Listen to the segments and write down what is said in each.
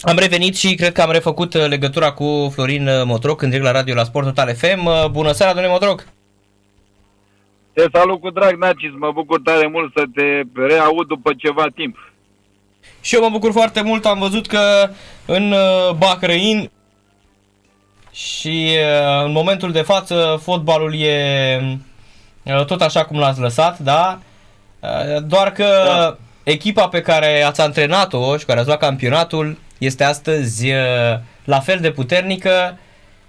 Am revenit și cred că am refăcut uh, legătura cu Florin uh, Motroc în direct la radio la Sport Total FM. Uh, bună seara, domnule Motroc! Te salut cu drag, Narcis. Mă bucur tare mult să te reaud după ceva timp. Și eu mă bucur foarte mult. Am văzut că în Bahrein și în momentul de față fotbalul e tot așa cum l-ați lăsat, da? Doar că da. echipa pe care ați antrenat-o și care ați luat campionatul este astăzi la fel de puternică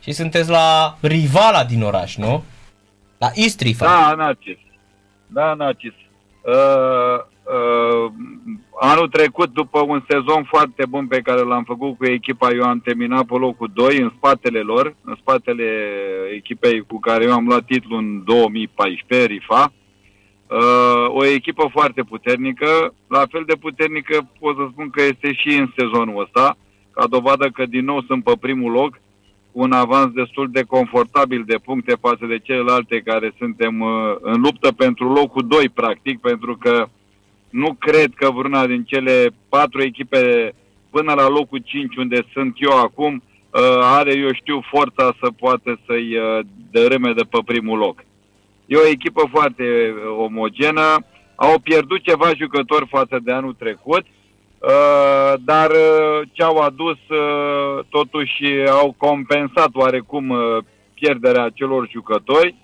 și sunteți la rivala din oraș, nu? La Istrifa. Da, Nacis. Da, Nacis. Uh, uh, anul trecut, după un sezon foarte bun pe care l-am făcut cu echipa, eu am terminat pe locul 2 în spatele lor, în spatele echipei cu care eu am luat titlul în 2014, RIFA. Uh, o echipă foarte puternică, la fel de puternică pot să spun că este și în sezonul ăsta, ca dovadă că din nou sunt pe primul loc, cu un avans destul de confortabil de puncte față de celelalte care suntem uh, în luptă pentru locul 2, practic, pentru că nu cred că vreuna din cele patru echipe până la locul 5 unde sunt eu acum uh, are, eu știu, forța să poată să-i uh, dărâme de pe primul loc. E o echipă foarte uh, omogenă. Au pierdut ceva jucători față de anul trecut, uh, dar uh, ce au adus totuși au compensat oarecum pierderea celor jucători.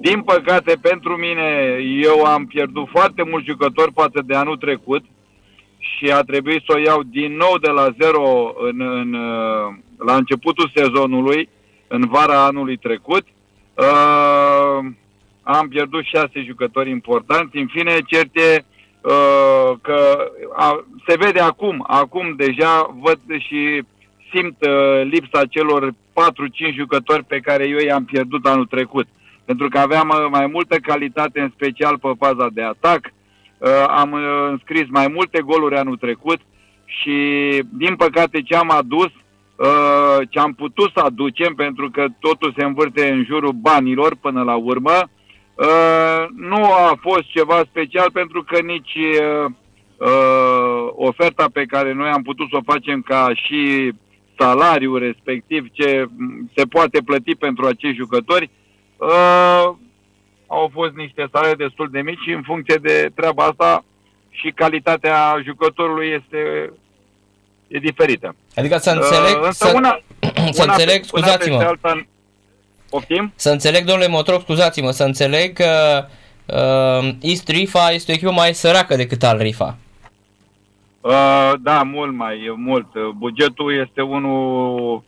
Din păcate, pentru mine, eu am pierdut foarte mulți jucători față de anul trecut și a trebuit să o iau din nou de la zero în, în, la începutul sezonului, în vara anului trecut. Uh, am pierdut șase jucători importanți. În fine, certe uh, că a, se vede acum, acum deja văd și simt uh, lipsa celor 4-5 jucători pe care eu i-am pierdut anul trecut. Pentru că aveam uh, mai multă calitate, în special pe faza de atac. Uh, am uh, înscris mai multe goluri anul trecut și, din păcate, ce am adus, uh, ce am putut să aducem, pentru că totul se învârte în jurul banilor până la urmă, Uh, nu a fost ceva special pentru că nici uh, uh, oferta pe care noi am putut să o facem ca și salariul respectiv ce se poate plăti pentru acești jucători uh, au fost niște salarii destul de mici și în funcție de treaba asta și calitatea jucătorului este e diferită. Adică să înțeleg, uh, să, una, să una, înțeleg, scuzați-mă, alta, Poftim? Să înțeleg, domnule Motrop, scuzați-mă, să înțeleg că uh, East Rifa este o echipă mai săracă decât al Rifa. Uh, da, mult mai mult. Bugetul este unul...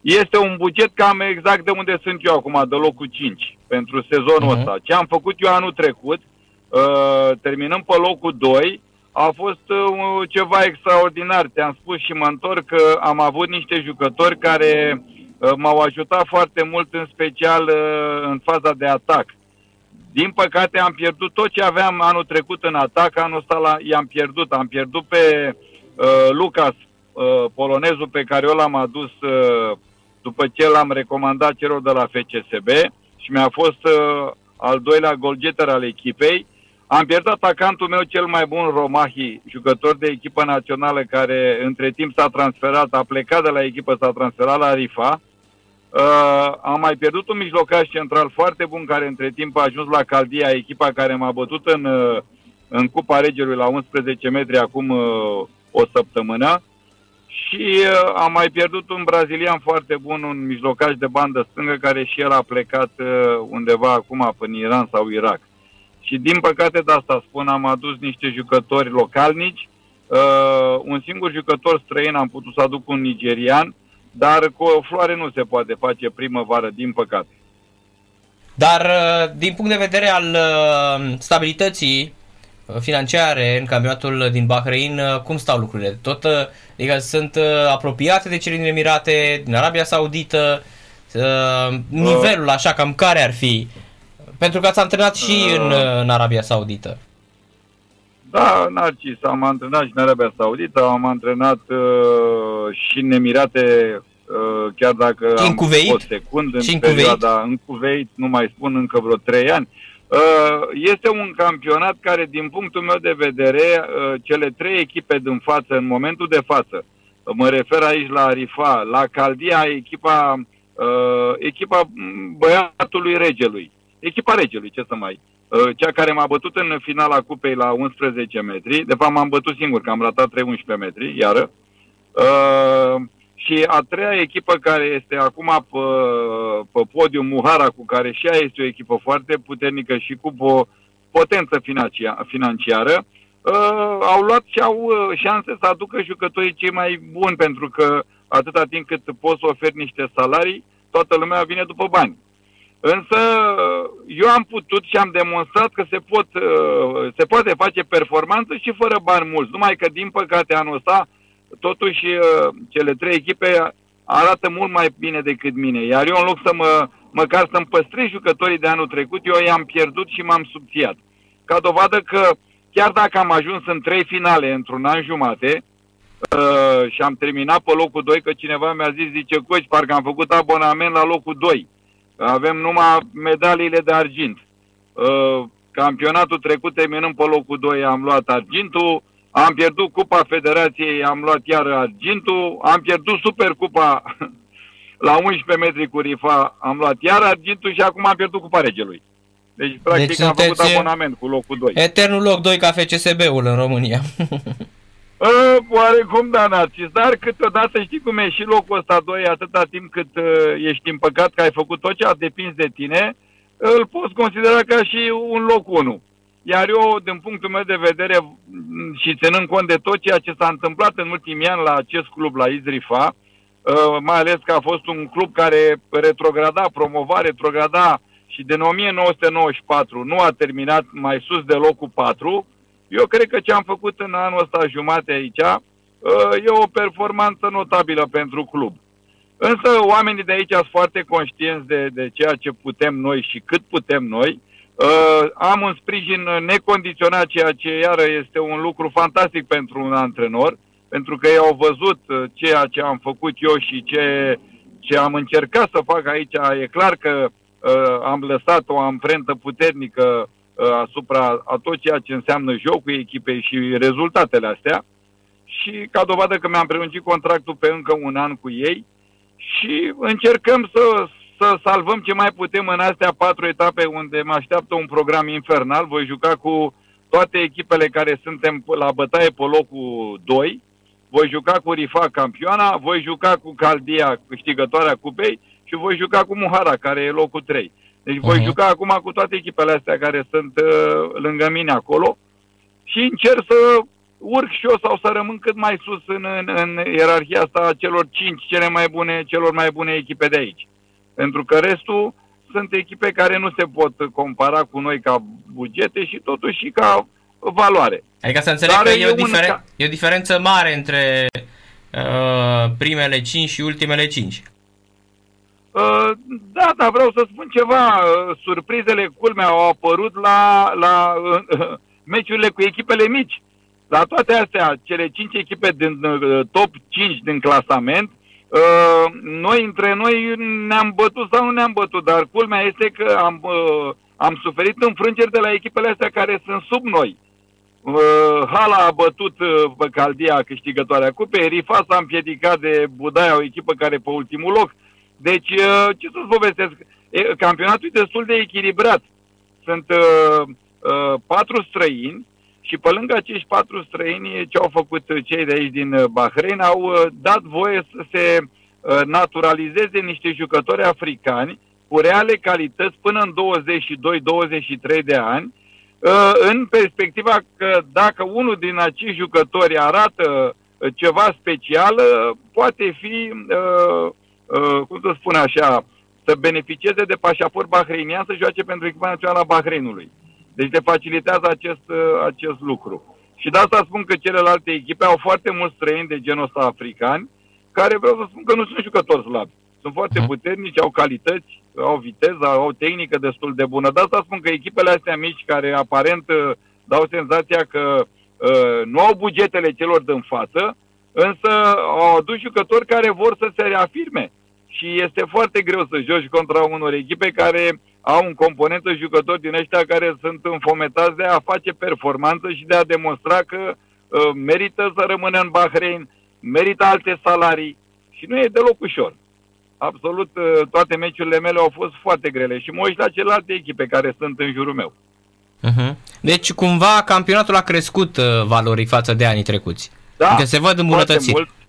Este un buget cam exact de unde sunt eu acum, de locul 5, pentru sezonul uh-huh. ăsta. Ce am făcut eu anul trecut, uh, terminând pe locul 2, a fost uh, ceva extraordinar. Te-am spus și mă întorc că am avut niște jucători care uh, Uh, m-au ajutat foarte mult, în special uh, în faza de atac. Din păcate am pierdut tot ce aveam anul trecut în atac, anul ăsta la, i-am pierdut. Am pierdut pe uh, Lucas, uh, polonezul pe care eu l-am adus uh, după ce l-am recomandat celor de la FCSB și mi-a fost uh, al doilea golgeter al echipei. Am pierdut atacantul meu cel mai bun, Romahi, jucător de echipă națională care între timp s-a transferat, a plecat de la echipă, s-a transferat la Rifa. Uh, am mai pierdut un mijlocaș central foarte bun care între timp a ajuns la Caldia, echipa care m-a bătut în, uh, în Cupa Regelui la 11 metri acum uh, o săptămână. Și uh, am mai pierdut un brazilian foarte bun, un mijlocaș de bandă stângă care și el a plecat uh, undeva acum în Iran sau Irak. Și din păcate de asta spun, am adus niște jucători localnici, uh, un singur jucător străin am putut să aduc un nigerian, uh, dar cu o floare nu se poate face primăvară, din păcate. Dar uh, din punct de vedere al uh, stabilității uh, financiare în campionatul din Bahrain, cum stau lucrurile? Tot adică sunt apropiate de cele din Emirate, din Arabia Saudită, nivelul așa, cam care ar fi? Pentru că ați antrenat și în, în Arabia Saudită. Da, Narcis, am antrenat și în Arabia Saudită, am antrenat uh, și în Emirate, uh, chiar dacă și am Cuveit? fost secund în, și în perioada Cuveit? în Cuveit, nu mai spun încă vreo trei ani. Uh, este un campionat care, din punctul meu de vedere, uh, cele trei echipe din față, în momentul de față, mă refer aici la Rifa, la Caldia, echipa, uh, echipa băiatului regelui. Echipa regelui, ce să mai... Uh, cea care m-a bătut în finala cupei la 11 metri, de fapt m-am bătut singur, că am ratat 3-11 metri, iară. Uh, și a treia echipă care este acum pe, pe podium, Muhara, cu care și ea este o echipă foarte puternică și cu o potență financiară, uh, au luat și au uh, șanse să aducă jucătorii cei mai buni, pentru că atâta timp cât poți să oferi niște salarii, toată lumea vine după bani. Însă eu am putut și am demonstrat că se, pot, uh, se poate face performanță și fără bani mulți. Numai că, din păcate, anul ăsta, totuși, uh, cele trei echipe arată mult mai bine decât mine. Iar eu, în loc să mă, măcar să-mi păstrez jucătorii de anul trecut, eu i-am pierdut și m-am subțiat. Ca dovadă că, chiar dacă am ajuns în trei finale într-un an jumate, uh, și am terminat pe locul 2, că cineva mi-a zis, zice, coci, parcă am făcut abonament la locul 2 avem numai medaliile de argint. Uh, campionatul trecut, terminând pe locul 2, am luat argintul, am pierdut Cupa Federației, am luat iar argintul, am pierdut Supercupa la 11 metri cu rifa, am luat iar argintul și acum am pierdut Cupa Regelui. Deci, practic, deci am făcut abonament cu locul 2. Eternul loc 2 ca FCSB-ul în România. Uh, oarecum da, Narcis, dar câteodată știi cum e și locul ăsta 2, atâta timp cât uh, ești împăcat că ai făcut tot ce a depins de tine, îl poți considera ca și un loc 1. Iar eu, din punctul meu de vedere și ținând cont de tot ceea ce s-a întâmplat în ultimii ani la acest club, la Izrifa, uh, mai ales că a fost un club care retrograda, promova, retrograda și din 1994 nu a terminat mai sus de locul 4, eu cred că ce am făcut în anul ăsta jumate aici uh, e o performanță notabilă pentru club. Însă oamenii de aici sunt foarte conștienți de, de ceea ce putem noi și cât putem noi. Uh, am un sprijin necondiționat, ceea ce iară este un lucru fantastic pentru un antrenor, pentru că ei au văzut uh, ceea ce am făcut eu și ce, ce am încercat să fac aici. E clar că uh, am lăsat o amprentă puternică Uh, asupra a tot ceea ce înseamnă jocul echipei și rezultatele astea. Și ca dovadă că mi-am prelungit contractul pe încă un an cu ei și încercăm să, să salvăm ce mai putem în astea patru etape unde mă așteaptă un program infernal. Voi juca cu toate echipele care suntem la bătaie pe locul 2. Voi juca cu Rifa campioana, voi juca cu Caldia câștigătoarea cupei și voi juca cu Muhara, care e locul 3. Deci voi uh-huh. juca acum cu toate echipele astea care sunt uh, lângă mine acolo și încerc să urc și eu sau să rămân cât mai sus în, în, în ierarhia asta a celor cinci cele mai bune, celor mai bune echipe de aici. Pentru că restul sunt echipe care nu se pot compara cu noi ca bugete și totuși și ca valoare. Adică să înțeleg Dar că e o, diferen- ca... e o diferență mare între uh, primele 5 și ultimele 5. Uh, da, dar vreau să spun ceva. Uh, surprizele culmea au apărut la, la uh, meciurile cu echipele mici. La toate astea, cele cinci echipe din top 5 din clasament, noi între noi ne-am bătut sau nu ne-am bătut, dar culmea este că am, am suferit înfrângeri de la echipele astea care sunt sub noi. Hala a bătut pe Caldia câștigătoarea cupei, Rifa s-a împiedicat de Budaia, o echipă care pe ultimul loc, deci, uh, ce să-ți povestesc, campionatul e destul de echilibrat. Sunt uh, uh, patru străini și pe lângă acești patru străini, ce au făcut cei de aici din uh, Bahrein, au uh, dat voie să se uh, naturalizeze niște jucători africani cu reale calități până în 22-23 de ani, uh, în perspectiva că dacă unul din acești jucători arată ceva special, poate fi uh, Uh, cum să spun așa, să beneficieze de pașaport bahreinian să joace pentru echipa națională a Bahreinului. Deci le facilitează acest, uh, acest lucru. Și de asta spun că celelalte echipe au foarte mulți străini de genul ăsta africani, care vreau să spun că nu sunt jucători slabi. Sunt foarte mhm. puternici, au calități, au viteză, au tehnică destul de bună. De asta spun că echipele astea mici, care aparent uh, dau senzația că uh, nu au bugetele celor din față, însă au adus jucători care vor să se reafirme și este foarte greu să joci contra unor echipe care au un componentă jucători din ăștia care sunt înfometați de a face performanță și de a demonstra că uh, merită să rămână în Bahrein, merită alte salarii și nu e deloc ușor. Absolut uh, toate meciurile mele au fost foarte grele și mă uit la celelalte echipe care sunt în jurul meu. Uh-huh. Deci cumva campionatul a crescut uh, valorii față de anii trecuți. Da, adică se văd îmbunătățiri. Foarte mult,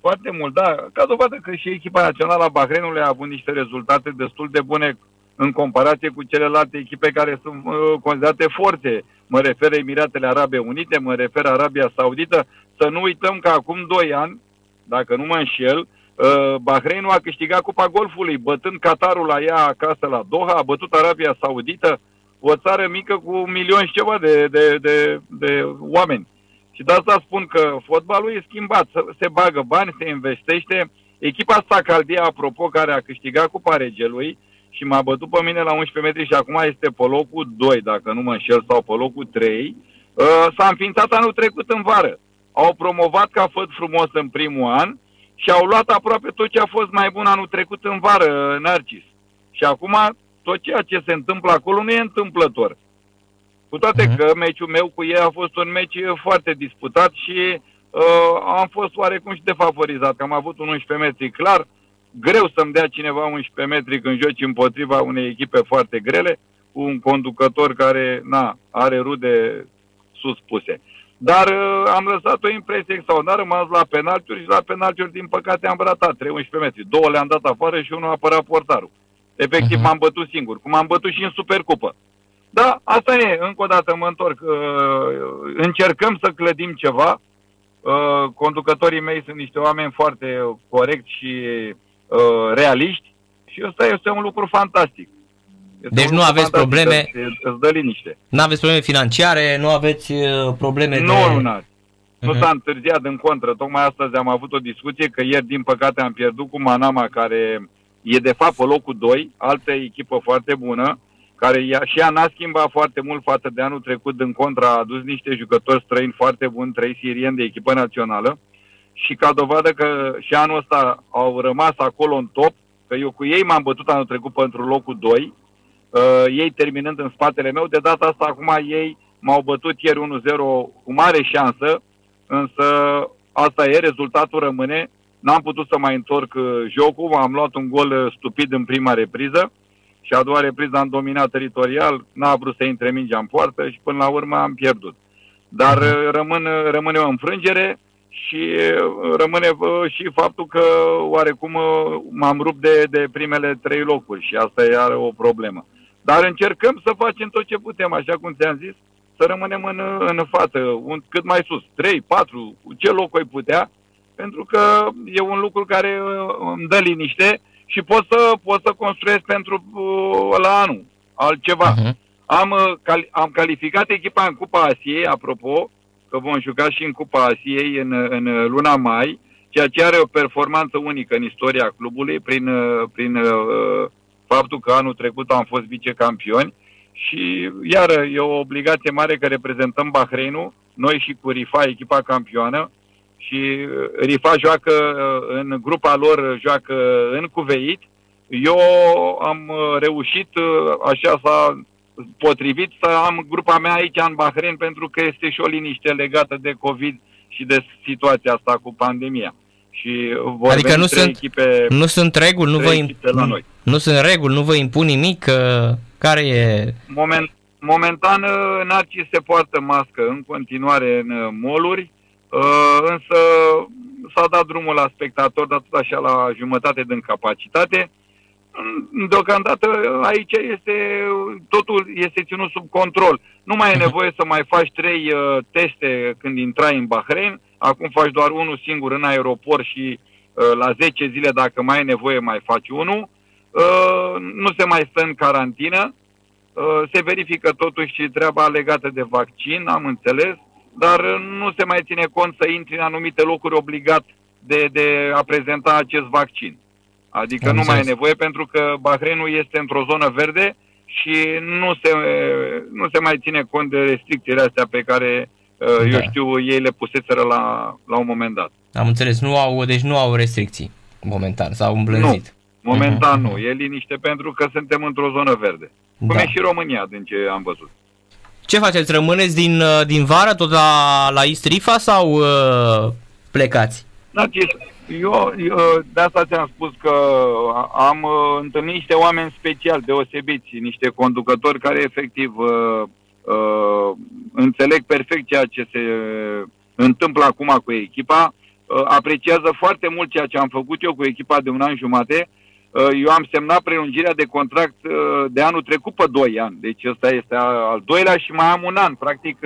foarte mult, da. Ca dovadă că și echipa națională a Bahreinului a avut niște rezultate destul de bune în comparație cu celelalte echipe care sunt uh, considerate forțe. Mă refer Emiratele Arabe Unite, mă refer Arabia Saudită. Să nu uităm că acum 2 ani, dacă nu mă înșel, uh, Bahreinul a câștigat Cupa Golfului, bătând Qatarul la ea acasă la Doha, a bătut Arabia Saudită, o țară mică cu un milion și ceva de, de, de, de oameni. Și de asta spun că fotbalul e schimbat, se bagă bani, se investește. Echipa Sacaldia, apropo, care a câștigat Cupa Regelui și m-a bătut pe mine la 11 metri și acum este pe locul 2, dacă nu mă înșel, sau pe locul 3, uh, s-a înființat anul trecut în vară. Au promovat ca făt frumos în primul an și au luat aproape tot ce a fost mai bun anul trecut în vară, Narcis. Și acum tot ceea ce se întâmplă acolo nu e întâmplător. Cu toate uh-huh. că meciul meu cu ei a fost un meci foarte disputat și uh, am fost oarecum și defavorizat, că am avut un 11 metri clar, greu să-mi dea cineva 11 metri când joci împotriva unei echipe foarte grele, cu un conducător care na, are rude suspuse. Dar uh, am lăsat o impresie extraordinară, am rămas la penaltiuri și la penaltiuri, din păcate, am ratat 3-11 metri. Două le-am dat afară și unul a apărat portarul. Efectiv, uh-huh. m-am bătut singur, cum am bătut și în Supercupă. Da, asta e, încă o dată mă întorc. Uh, încercăm să clădim ceva. Uh, conducătorii mei sunt niște oameni foarte corecti și uh, realiști și ăsta este un lucru fantastic. Este deci nu aveți probleme. Îți dă liniște. Nu aveți probleme financiare, nu aveți probleme nu, de... Nu, nu, nu uh-huh. s-a întârziat în contră. Tocmai astăzi am avut o discuție că ieri, din păcate, am pierdut cu Manama, care e de fapt pe locul 2, altă echipă foarte bună, care ea, și ea n-a schimbat foarte mult față de anul trecut, în contra a adus niște jucători străini foarte buni, trei sirieni de echipă națională. Și ca dovadă că și anul ăsta au rămas acolo în top, că eu cu ei m-am bătut anul trecut pentru locul 2, uh, ei terminând în spatele meu, de data asta acum ei m-au bătut ieri 1-0 cu mare șansă, însă asta e, rezultatul rămâne, n-am putut să mai întorc uh, jocul, am luat un gol uh, stupid în prima repriză, și a doua repriză am dominat teritorial, n-a vrut să intre mingea în poartă și până la urmă am pierdut. Dar mhm. uh, rămân, uh, rămâne o înfrângere și uh, rămâne și faptul că oarecum m-am rupt de, de primele trei locuri și asta e are o problemă. Dar încercăm să facem tot ce putem, așa cum ți-am zis, să rămânem în, în față, un, cât mai sus, 3, 4, ce loc ai putea, pentru că e un lucru care îmi dă liniște și pot să, pot să construiesc pentru uh, la anul altceva. Uh-huh. Am, uh, cal, am calificat echipa în Cupa Asiei, apropo, că vom juca și în Cupa Asiei în, în luna mai, ceea ce are o performanță unică în istoria clubului prin, uh, prin uh, faptul că anul trecut am fost vicecampioni și iară e o obligație mare că reprezentăm Bahreinul, noi și cu Rifa, echipa campioană, și uh, Rifa joacă uh, în grupa lor, joacă în Cuveit. Eu am uh, reușit, așa s-a potrivit, să am grupa mea aici în Bahrain pentru că este și o liniște legată de COVID și de situația asta cu pandemia. Și vor adică nu sunt, echipe, nu sunt reguli, nu vă, imp- la noi. nu sunt reguli, nu vă impun nimic, care e... Moment, momentan, Narcis se poartă mască în continuare în moluri, Uh, însă s-a dat drumul la spectator, dar tot așa la jumătate din capacitate. Deocamdată aici este, totul este ținut sub control. Nu mai e mhm. nevoie să mai faci trei uh, teste când intrai în Bahrain, acum faci doar unul singur în aeroport și uh, la 10 zile dacă mai ai nevoie mai faci unul. Uh, nu se mai stă în carantină, uh, se verifică totuși și treaba legată de vaccin, am înțeles dar nu se mai ține cont să intri în anumite locuri obligat de, de a prezenta acest vaccin. Adică Am nu mai e nevoie pentru că Bahreinul este într-o zonă verde și nu se, nu se mai ține cont de restricțiile astea pe care, uh, da. eu știu, ei le puseseră la, la un moment dat. Am înțeles, nu au, deci nu au restricții momentan, s-au îmblânzit. Nu, momentan uh-huh. nu, e liniște pentru că suntem într-o zonă verde. Cum da. e și România, din ce am văzut. Ce faceți? Rămâneți din, uh, din vară tot la, la Istrifa sau uh, plecați? Narcis, eu, eu de asta ți-am spus că am uh, întâlnit niște oameni speciali, deosebiți, niște conducători care efectiv uh, uh, înțeleg perfect ceea ce se întâmplă acum cu echipa, uh, apreciază foarte mult ceea ce am făcut eu cu echipa de un an jumate. Uh, eu am semnat prelungirea de contract uh, de anul trecut pe 2 ani, deci ăsta este al doilea și mai am un an. Practic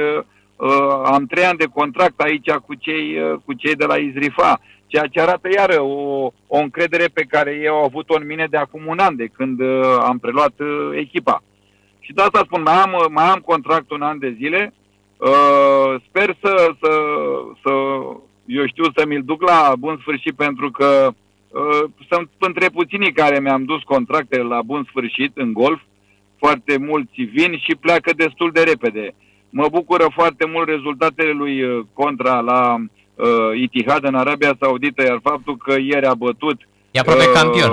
am 3 ani de contract aici cu cei, cu cei de la Izrifa, ceea ce arată iară o, o încredere pe care ei au avut-o în mine de acum un an, de când am preluat echipa. Și de asta spun, mai am, mai am contract un an de zile, Uh, sper să, să, să, eu știu, să mi-l duc la bun sfârșit pentru că uh, sunt între puținii care mi-am dus contractele la bun sfârșit în golf. Foarte mulți vin și pleacă destul de repede. Mă bucură foarte mult rezultatele lui uh, Contra la uh, Itihad în Arabia Saudită, iar faptul că ieri a bătut E aproape uh, campion.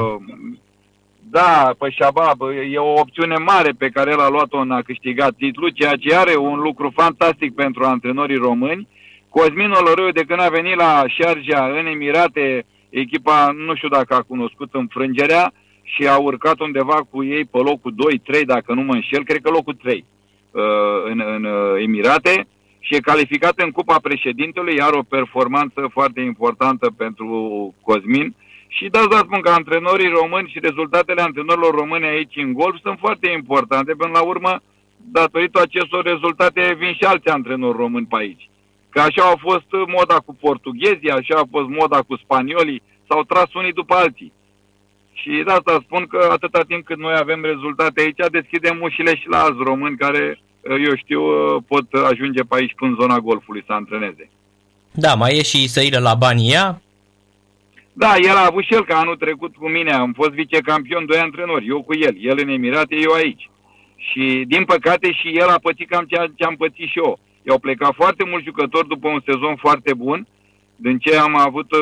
Da, pe Shabab, e o opțiune mare pe care el a luat-o în a câștigat titlul, ceea ce are un lucru fantastic pentru antrenorii români. Cosmin Oloreu, de când a venit la Sharjah în Emirate, echipa nu știu dacă a cunoscut înfrângerea și a urcat undeva cu ei pe locul 2-3, dacă nu mă înșel, cred că locul 3 uh, în, în uh, Emirate și e calificat în Cupa Președintelui, iar o performanță foarte importantă pentru Cosmin. Și da, da, spun că antrenorii români și rezultatele antrenorilor români aici în golf sunt foarte importante. Până la urmă, datorită acestor rezultate, vin și alți antrenori români pe aici. Că așa a fost moda cu portughezii, așa a fost moda cu spaniolii, s-au tras unii după alții. Și de asta spun că atâta timp cât noi avem rezultate aici, deschidem ușile și la alți români care, eu știu, pot ajunge pe aici în zona golfului să antreneze. Da, mai e și să la Bania, da, el a avut și el, că anul trecut cu mine am fost vicecampion, doi antrenori, eu cu el, el în Emirate, eu aici. Și din păcate și el a pățit cam ceea ce am pățit și eu. I-au plecat foarte mulți jucători după un sezon foarte bun, din ce am avut uh,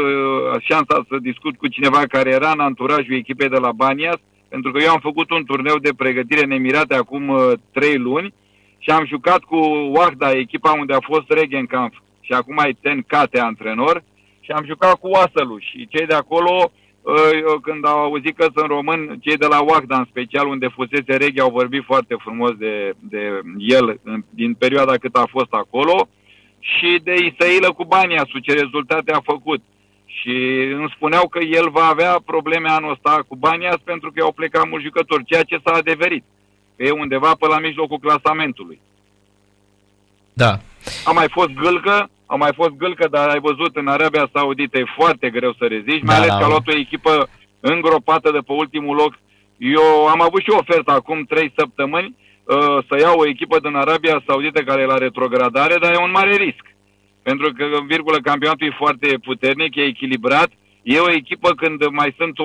șansa să discut cu cineva care era în anturajul echipei de la Banias, pentru că eu am făcut un turneu de pregătire în Emirate acum uh, trei luni și am jucat cu Wahda, echipa unde a fost Regenkampf și acum e Ten Kate antrenor, și am jucat cu Oasălu și cei de acolo, ă, când au auzit că sunt român, cei de la Wagda în special, unde fusese reghe, au vorbit foarte frumos de, de el din perioada cât a fost acolo și de Isailă cu Baniasu, ce rezultate a făcut. Și îmi spuneau că el va avea probleme anul ăsta cu Banias pentru că au plecat mulți jucători, ceea ce s-a adeverit. Că e undeva pe la mijlocul clasamentului. Da. A mai fost Gâlcă, a mai fost gâlcă, dar ai văzut în Arabia Saudită e foarte greu să reziști, da, mai ales da. că a luat o echipă îngropată de pe ultimul loc. Eu am avut și o ofertă acum trei săptămâni uh, să iau o echipă din Arabia Saudită care e la retrogradare, dar e un mare risc. Pentru că, virgulă, campionatul e foarte puternic, e echilibrat. E o echipă când mai sunt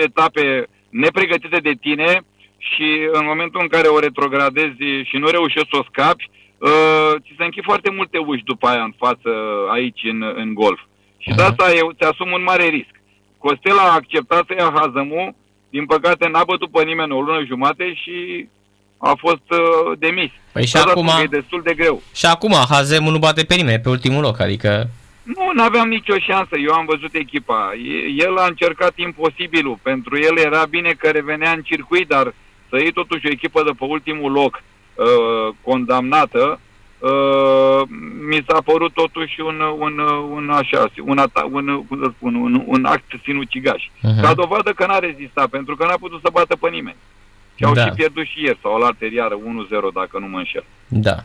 8-10 etape nepregătite de tine și în momentul în care o retrogradezi și nu reușești să o scapi, uh, ți se închid foarte multe uși după aia în față aici în, în golf. Și uh-huh. de asta eu ți asum un mare risc. Costel a acceptat să ia Hazămu, din păcate n-a bătut pe nimeni o lună jumate și a fost uh, demis. Păi și acum, e destul de greu. Și acum Hazemu nu bate pe nimeni pe ultimul loc, adică... Nu, nu aveam nicio șansă. Eu am văzut echipa. El a încercat imposibilul. Pentru el era bine că revenea în circuit, dar să iei totuși o echipă de pe ultimul loc uh, condamnată, uh, mi s-a părut totuși un, un, un, așa, un, un, un, un, un, un act sinucigaș. Uh-huh. Ca dovadă că n-a rezistat, pentru că n-a putut să bată pe nimeni. Și au da. și pierdut și ieri, sau la iară 1-0, dacă nu mă înșel. Da.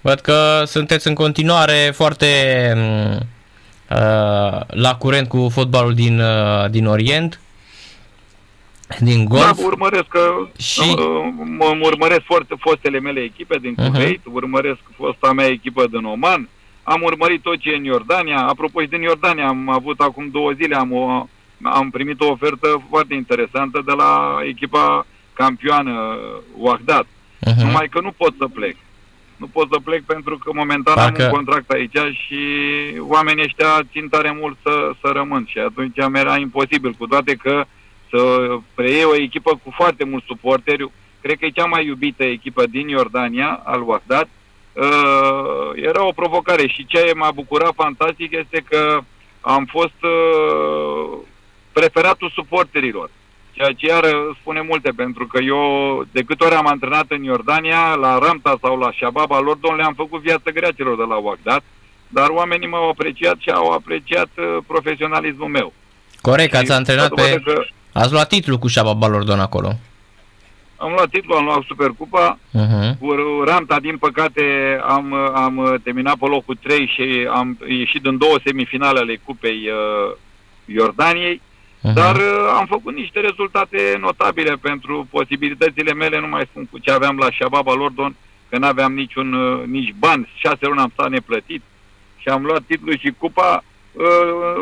Văd că sunteți în continuare foarte uh, la curent cu fotbalul din, uh, din Orient din golf? Da, urmăresc că și... mă urmăresc foarte fostele mele echipe din mhm. Kuwait, uh-huh. urmăresc fosta mea echipă din Oman, am urmărit tot ce e în Iordania. Apropo și din Iordania, am avut acum două zile, am, o, am primit o ofertă foarte interesantă de la echipa campioană Wahdat. Uh-huh. Numai că nu pot să plec. Nu pot să plec pentru că momentan Dacă... am un contract aici și oamenii ăștia țin tare mult să, să rămân și atunci mi era imposibil, cu toate că uh, să preie o echipă cu foarte mulți suporteri. Cred că e cea mai iubită echipă din Iordania, al Wahdat. Uh, era o provocare și ce m-a bucurat fantastic este că am fost uh, preferatul suporterilor. Ceea ce iar spune multe, pentru că eu, de câte ori am antrenat în Iordania, la Ramta sau la Shababa Lordon, le-am făcut viață grea celor de la Wagdat, dar oamenii m-au apreciat și au apreciat uh, profesionalismul meu. Corect, ați Și antrenat dată pe... Că Ați luat titlul cu Shababa Lordon acolo. am luat titlul, am luat Supercupa, Uh-huh. Cu Ramta, din păcate, am, am terminat pe locul 3 și am ieșit în două semifinale ale Cupei uh, Iordaniei, Uh-huh. dar uh, am făcut niște rezultate notabile pentru posibilitățile mele, nu mai spun cu ce aveam la Shababa Lordon, că nu aveam niciun, uh, nici bani, șase luni am stat neplătit și am luat titlul și cupa uh,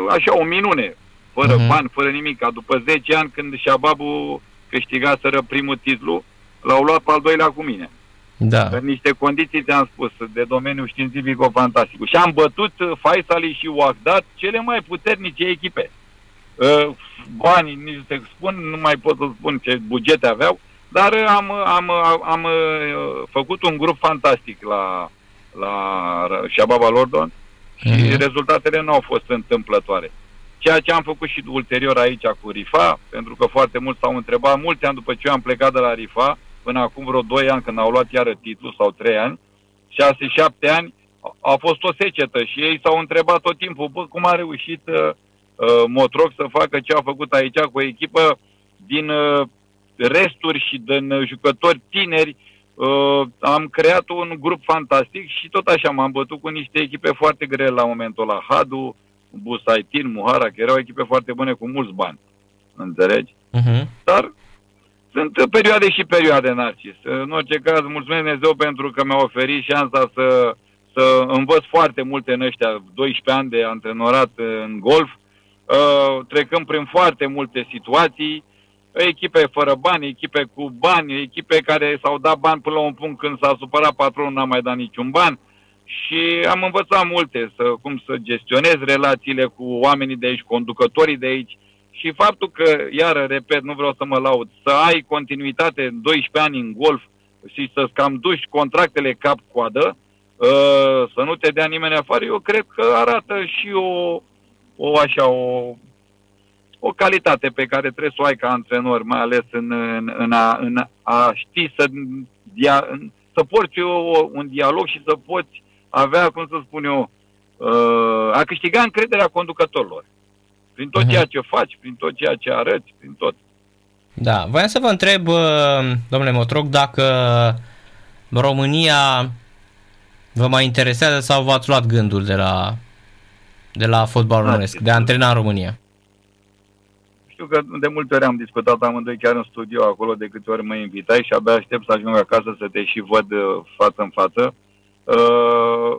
așa o minune, fără Mhm. uh-huh. bani, fără nimic. După 10 ani când Shababu câștigaseră primul titlu, l-au luat pe al doilea cu mine. Da. În niște condiții, ți-am spus, de domeniul științifico-fantastic. Și am bătut uh, Faisali și Wagdat, cele mai puternice echipe. Uh, Banii, nici să spun, nu mai pot să spun ce bugete aveau, dar uh, am, am, am, am uh, făcut un grup fantastic la, la Shababa Lordon și Mhm. rezultatele nu au fost întâmplătoare. Ceea ce am făcut și ulterior aici cu Rifa, pentru că foarte mulți s-au întrebat, mulți ani după ce eu am plecat de la Rifa, până acum vreo 2 ani când au luat iară titlul, sau 3 ani, 6-7 ani, a- a fost o secetă și ei s-au întrebat tot timpul, bă, cum a reușit uh, uh, Motroc să facă ce a făcut aici cu o echipă din uh, resturi și din uh, jucători tineri, uh, am creat un grup fantastic și tot așa m-am bătut cu niște echipe foarte grele la momentul ăla. Hadu, Busaitin, Muhara, că erau echipe foarte bune cu mulți bani. Înțelegi? Uh-huh. Dar sunt perioade și perioade, Narcis. În orice caz, mulțumesc Dumnezeu pentru că mi-a oferit șansa să, să învăț foarte multe în ăștia 12 ani de antrenorat în golf, uh, trecând prin foarte multe situații, echipe fără bani, echipe cu bani, echipe care s-au dat bani până la un punct când s-a supărat patronul, n-a mai dat niciun ban și am învățat multe, să, cum să gestionez relațiile cu oamenii de aici, conducătorii de aici, și faptul că, iară, repet, nu vreau să mă laud, să ai continuitate în 12 ani în golf și să-ți cam duci contractele cap-coadă, uh, să nu te dea nimeni afară, eu cred că arată și o, o așa, o, o calitate pe care trebuie să o ai ca antrenor, mai ales în, în, în, a, în a ști să, dia, în, să porți o, un dialog și să poți avea, cum să spun eu, uh, a câștiga încrederea conducătorilor. Prin tot Mhm. ceea ce faci, prin tot ceea ce arăți, prin tot. Da, voiam să vă întreb, uh, domnule Motroc, dacă România vă mai interesează sau v-ați luat gândul de la, de la fotbal Da, românesc, de a antrena în România? Știu că de multe ori am discutat amândoi chiar în studio acolo, de câte ori mă invitai și abia aștept să ajung acasă să te și văd uh, față în față. Uh,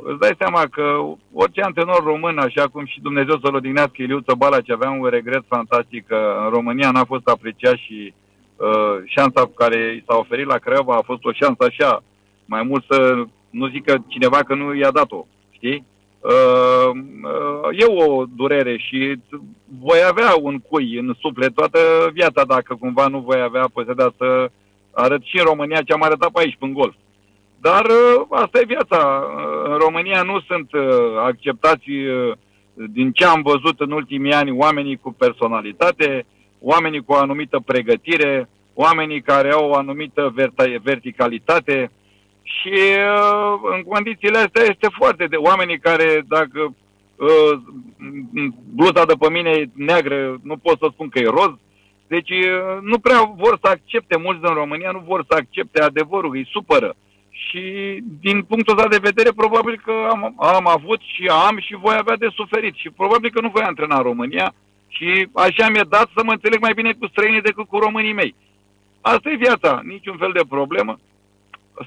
îți dai seama că orice antrenor român, așa cum și Dumnezeu să-l odihnească Iliuță Bala, ce avea un regret fantastic că în România n-a fost apreciat și uh, șansa care i s-a oferit la Craiova a fost o șansă așa, mai mult să nu zică cineva că nu i-a dat-o, știi? Uh, uh, e o durere și voi avea un cui în suflet toată viața dacă cumva nu voi avea posibilitatea să arăt și în România ce am arătat pe aici, în golf. Dar uh, asta e viața. Uh, În România nu sunt uh, acceptați, uh, din ce am văzut în ultimii ani, oamenii cu personalitate, oamenii cu o anumită pregătire, oamenii care au o anumită verta- verticalitate și uh, în condițiile astea este foarte de oamenii care dacă uh, bluza de pe mine e neagră, nu pot să spun că e roz, deci uh, nu prea vor să accepte mulți din România, nu vor să accepte adevărul, îi supără. Și din punctul ăsta de vedere, probabil că am, am avut și am și voi avea de suferit. Și probabil că nu voi antrena în România și așa mi-e dat să mă înțeleg mai bine cu străinii decât cu românii mei. Asta e viața, niciun fel de problemă.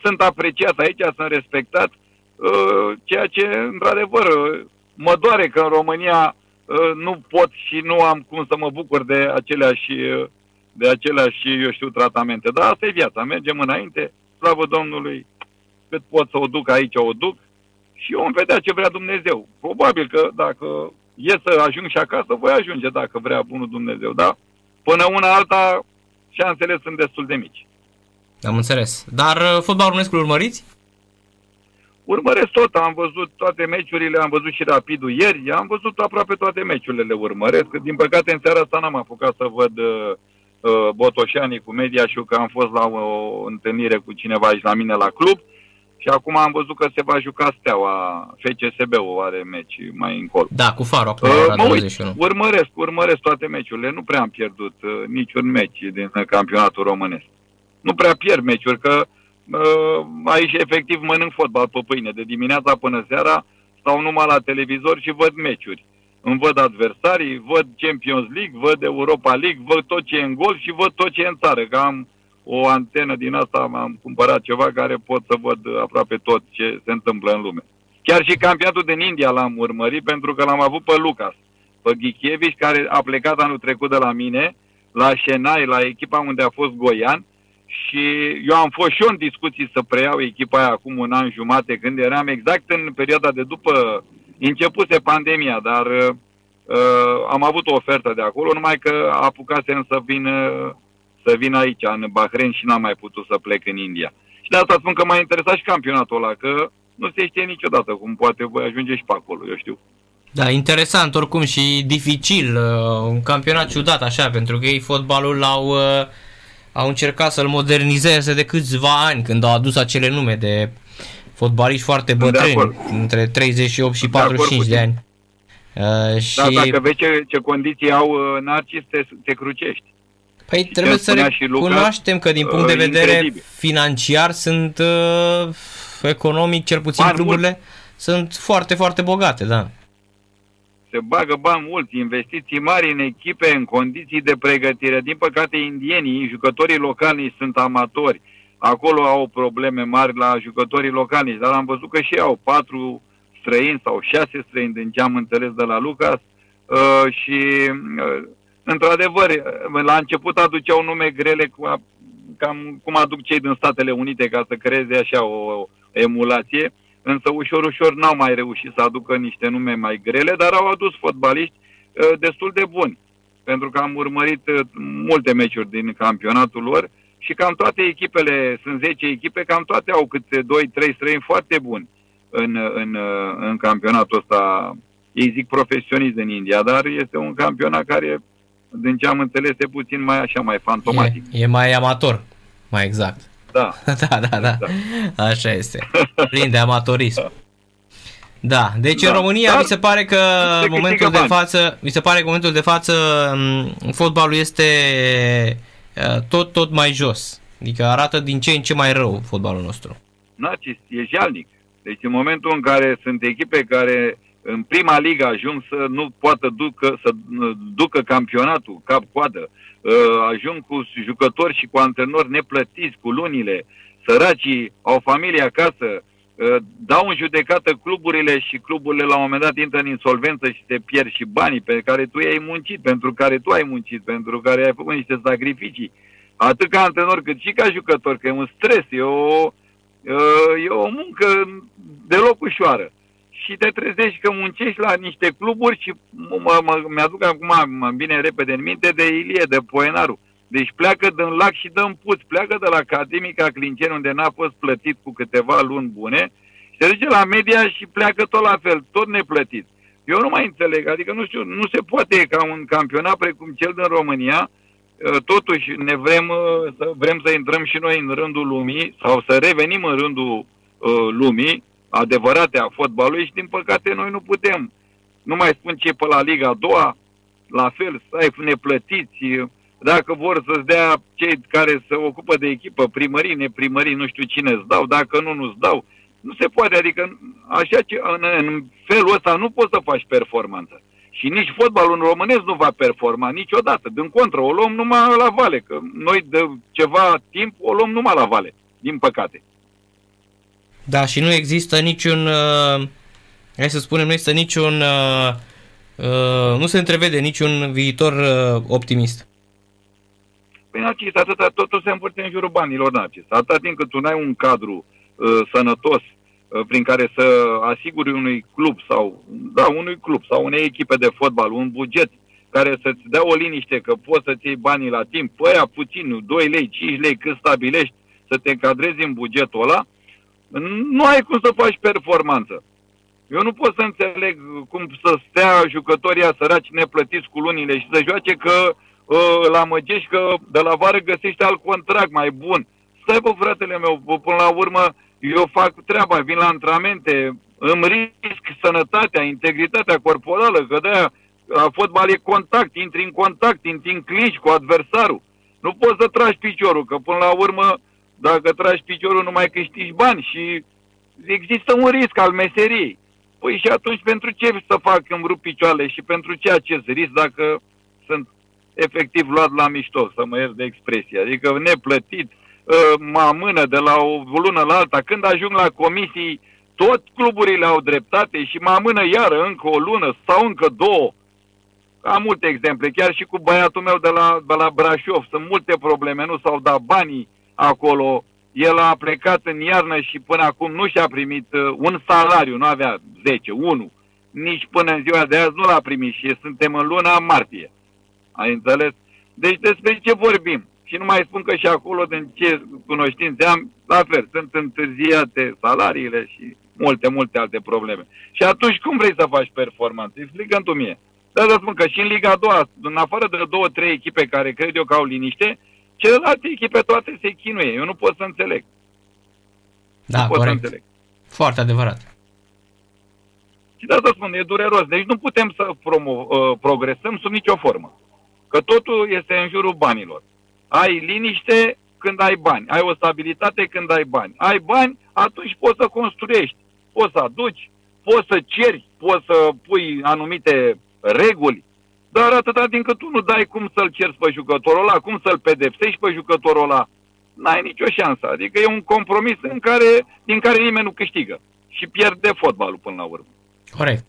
Sunt apreciat aici, sunt respectat, uh, ceea ce, într-adevăr, uh, mă doare că în România uh, nu pot și nu am cum să mă bucur de aceleași, uh, de aceleași, eu știu, tratamente. Dar asta e viața, mergem înainte, slavă Domnului, cât pot să o duc aici, o duc și eu îmi vedea ce vrea Dumnezeu. Probabil că dacă e să ajung și acasă, voi ajunge dacă vrea bunul Dumnezeu, da? Până una alta, șansele sunt destul de mici. Am înțeles. Dar uh, fotbalul românesc îl urmăriți? urmăresc tot, am văzut toate meciurile, am văzut și Rapidul ieri, am văzut aproape toate meciurile, le urmăresc. Din păcate, în seara asta n-am apucat să văd uh, uh, Botoșanii cu media și că am fost la o întâlnire cu cineva aici la mine la club. Și acum am văzut că se va juca Steaua, FCSB-ul are meci mai încolo. Da, cu Faro acum Uh, la mă uit, 21. urmăresc, urmăresc toate meciurile. Nu prea am pierdut uh, niciun meci din uh, campionatul românesc. Nu prea pierd meciuri, că uh, aici efectiv mănânc fotbal pe pâine. De dimineața până seara stau numai la televizor și văd meciuri. Îmi văd adversarii, văd Champions League, văd Europa League, văd tot ce e în gol și văd tot ce e în țară. Că am o antenă din asta, am cumpărat ceva care pot să văd aproape tot ce se întâmplă în lume. Chiar și campionatul din India l-am urmărit pentru că l-am avut pe Lucas, pe Ghichievici, care a plecat anul trecut de la mine, la Șenai, la echipa unde a fost Goian, și eu am fost și eu în discuții să preiau echipa aia acum un an jumate, când eram exact în perioada de după începuse pandemia, dar uh, am avut o ofertă de acolo, numai că apucasem să vin, uh, să vin aici, în Bahrain, și n-am mai putut să plec în India. Și de asta spun că m-a interesat și campionatul ăla, că nu se știe niciodată cum poate voi ajunge și pe acolo, eu știu. Da, interesant oricum și dificil, uh, un campionat ciudat așa, pentru că ei fotbalul l-au, uh, au încercat să-l modernizeze de câțiva ani, când au adus acele nume de fotbaliști foarte Sunt de bătrâni, acord. între 38 și Sunt de acord 45 cu de tine. ani. Uh, și Da, dacă vezi ce, ce condiții au uh, Narcis, te, te crucești. Păi Și trebuie ce să spunea și Luca, recunoaștem că din punct uh, de vedere incredibil. financiar sunt uh, economic, cel puțin Bani cluburile sunt foarte, foarte bogate, da. se bagă bani mulți, investiții mari în echipe, în condiții de pregătire. Din păcate, indienii, jucătorii locali sunt amatori. Acolo au probleme mari la jucătorii locali, dar am văzut că și ei au patru străini sau șase străini din ce am înțeles de la Lucas uh, și uh, într-adevăr uh, la început aduceau nume grele cu, cam cum aduc cei din Statele Unite ca să creeze așa o emulație, însă ușor, ușor n-au mai reușit să aducă niște nume mai grele, dar au adus fotbaliști uh, destul de buni, pentru că am urmărit uh, multe meciuri din campionatul lor și cam toate echipele, sunt 10 echipe, cam toate au câte 2-3 străini foarte buni în, în, uh, în campionatul ăsta. Ei zic profesionist în India, dar este un campionat care, din ce am înțeles, e puțin mai așa, mai fantomatic. E, e mai amator, mai exact. Da. da, da, da. Exact. Așa este. Plin de amatorism. Da, deci Da, în România dar mi se pare că se în momentul câștigă de bani. față, mi se pare că în momentul de față m, fotbalul este uh, tot tot mai jos. Adică arată din ce în ce mai rău fotbalul nostru. Narcis, e jalnic. Deci în momentul în care sunt echipe care în prima ligă ajung să nu poată ducă, să uh, ducă campionatul cap-coadă, uh, ajung cu jucători și cu antrenori neplătiți cu lunile, săracii au familie acasă, uh, dau în judecată cluburile și cluburile la un moment dat intră în insolvență și te pierzi și banii pe care tu i-ai muncit, pentru care tu ai muncit, pentru care ai făcut niște sacrificii. Atât ca antrenor cât și ca jucător, că e un stres, e o, Uh, e o muncă deloc ușoară. Și te trezești că muncești la niște cluburi și mă, mă, mi-aduc acum, mă vine repede în minte, de Ilie, de Poenaru. Deci pleacă din lac și dă în puț, pleacă de la Academica Clinceni, unde n-a fost plătit cu câteva luni bune, și se duce la media și pleacă tot la fel, tot neplătit. Eu nu mai înțeleg, adică nu știu, nu se poate ca un campionat precum cel din România, Uh, totuși ne vrem uh, să vrem să intrăm și noi în rândul lumii sau să revenim în rândul uh, lumii adevărate a fotbalului și din păcate noi nu putem. Nu mai spun ce e pe la Liga a doua, la fel, să ai neplătiți, dacă vor să-ți dea cei care se ocupă de echipă, primării, neprimării, nu știu cine îți dau, dacă nu, nu-ți dau. Nu se poate, adică așa ce, în, în felul ăsta nu poți să faci performanță. Și nici fotbalul în românesc nu va performa niciodată. Din contră, o luăm numai la vale, că noi de ceva timp o luăm numai la vale, din păcate. Da, și nu există niciun, uh, hai să spunem, nu există niciun, uh, uh, nu se întrevede niciun viitor uh, optimist. Păi, Narcis, atâta, totul se învârte în jurul banilor, Narcis. Atâta timp cât tu n-ai un cadru uh, sănătos uh, prin care să asiguri unui club sau, da, unui club sau unei echipe de fotbal un buget care să-ți dea o liniște că poți să-ți iei banii la timp, pe aia puțin, 2 lei, 5 lei, cât stabilești, să te încadrezi în bugetul ăla, nu ai cum să faci performanță. Eu nu pot să înțeleg cum să stea jucătorii săraci neplătiți cu lunile și să joace că uh, la măgești că de la vară găsește alt contract mai bun. Stai bă, fratele meu, până la urmă eu fac treaba, vin la antrenamente, îmi risc sănătatea, integritatea corporală, că de a fotbal e contact, intri în contact, intri în clinch cu adversarul. Nu poți să tragi piciorul, că până la urmă, dacă tragi piciorul, nu mai câștigi bani și există un risc al meseriei. Păi și atunci pentru ce să fac îmi rup picioarele și pentru ce acest risc dacă sunt efectiv luat la mișto, să mă iert de expresie. Adică neplătit, ă, mă amână de la o lună la alta. Când ajung la comisii, tot cluburile au dreptate și mă amână iară încă o lună sau încă două. Am multe exemple, chiar și cu băiatul meu de la, de la Brașov. Sunt multe probleme, nu s-au dat banii acolo. El a plecat în iarnă și până acum nu și-a primit uh, un salariu, nu avea 10, 1. Nici până în ziua de azi nu l-a primit și suntem în luna martie. Ai înțeles? Deci despre ce vorbim? Și nu mai spun că și acolo, din ce cunoștințe am, la fel, sunt întârziate salariile și multe, multe alte probleme. Și atunci cum vrei să faci performanță? Explică tu mie. Dar să spun că și în Liga a doua, în afară de două, trei echipe care cred eu că au liniște, celelalte echipe toate se chinuie. Eu nu pot să înțeleg. Da, nu pot corect. să înțeleg. Foarte adevărat. Și de asta spun, e dureros. Deci nu putem să promo- uh, progresăm sub nicio formă. Că totul este în jurul banilor. Ai liniște când ai bani. Ai o stabilitate când ai bani. Ai bani, atunci poți să construiești. Poți să aduci, poți să ceri, poți să pui anumite reguli, dar atâta din cât tu nu dai cum să-l cerți pe jucătorul ăla, cum să-l pedepsești pe jucătorul ăla, n-ai nicio șansă. Adică e un compromis în care, din care nimeni nu câștigă. Și pierde fotbalul până la urmă. Corect.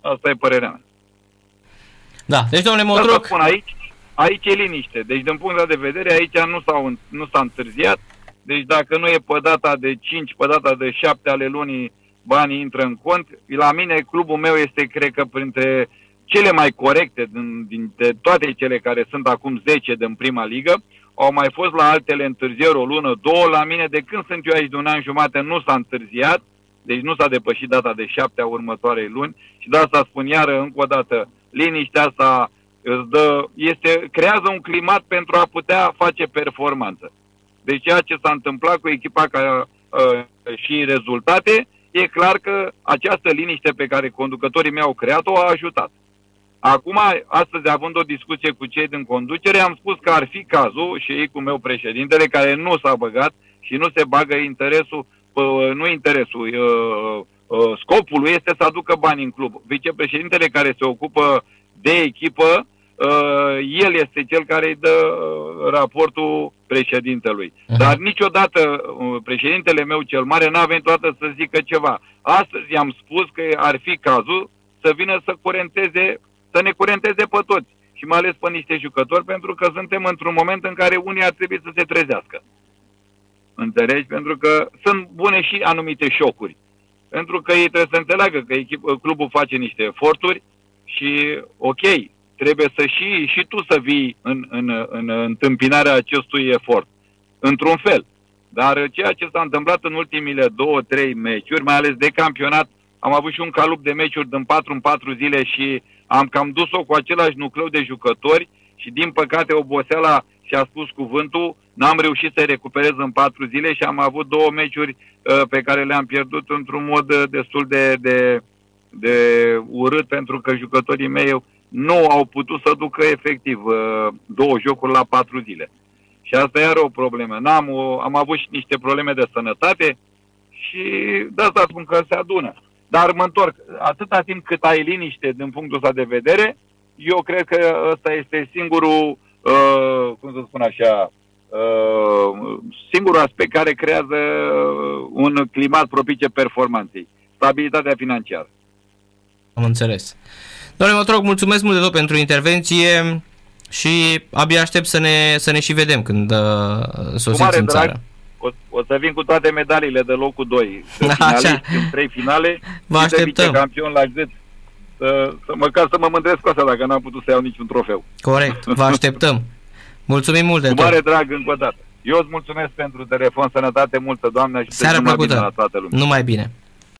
Asta e părerea mea. Da, deci domnule Motroc... spun aici, aici e liniște. Deci din punct de vedere, aici nu, s-au, nu s-a întârziat. Deci dacă nu e pe data de 5, pe data de 7 ale lunii banii intră în cont. La mine, clubul meu este, cred că, printre cele mai corecte din, dintre toate cele care sunt acum 10 din prima ligă. Au mai fost la altele întârzieri o lună, două. La mine, de când sunt eu aici de un an jumate, nu s-a întârziat. Deci nu s-a depășit data de șapte a următoarei luni. Și de asta spun iară, încă o dată, liniștea asta îți dă, este, creează un climat pentru a putea face performanță. Deci ceea ce s-a întâmplat cu echipa ca, uh, și rezultate, e clar că această liniște pe care conducătorii mei au creat-o a ajutat. Acum, astăzi, având o discuție cu cei din conducere, am spus că ar fi cazul, și ei cu meu președintele, care nu s-a băgat și nu se bagă interesul, nu interesul, scopul lui este să aducă bani în club. Vicepreședintele care se ocupă de echipă uh, el este cel care îi dă uh, raportul președintelui. Uh-huh. Dar niciodată uh, președintele meu cel mare n-a venit toată să zică ceva. Astăzi i-am spus că ar fi cazul să vină să curenteze, să ne curenteze pe toți și mai ales pe niște jucători, pentru că suntem într-un moment în care unii ar trebui să se trezească. Înțelegi? Pentru că sunt bune și anumite șocuri. Pentru că ei trebuie să înțeleagă că echip, clubul face niște eforturi și, ok, trebuie să și, și tu să vii în, în, în întâmpinarea acestui efort, într-un fel. Dar ceea ce s-a întâmplat în ultimile două, trei meciuri, mai ales de campionat, am avut și un calup de meciuri din 4 în 4 zile și am cam dus-o cu același nucleu de jucători și din păcate oboseala și-a spus cuvântul, n-am reușit să recuperez în 4 zile și am avut două meciuri uh, pe care le-am pierdut într-un mod uh, destul de, de, de urât pentru că jucătorii mei nu au putut să ducă efectiv uh, două jocuri la patru zile. Și asta iar o problemă. N-am, o, am avut și niște probleme de sănătate și de asta spun că se adună. Dar mă întorc, atâta timp cât ai liniște din punctul ăsta de vedere, eu cred că ăsta este singurul, uh, cum să spun așa, uh, singurul aspect care creează un climat propice performanței. Stabilitatea financiară. Am înțeles. Doamne Mătroc, mulțumesc mult de tot pentru intervenție și abia aștept să ne, să ne și vedem când uh, sosiți în țară. O, o să vin cu toate medaliile de locul 2. Așa. în trei finale. Vă așteptăm. campion la gât. Să, să, măcar să mă mândresc cu asta dacă n-am putut să iau niciun trofeu. Corect, vă așteptăm. Mulțumim mult de cu tot. mare drag încă o dată. Eu îți mulțumesc pentru telefon, sănătate multă, doamne, și Seara te numai plăcută. bine la toată lumea. Numai bine.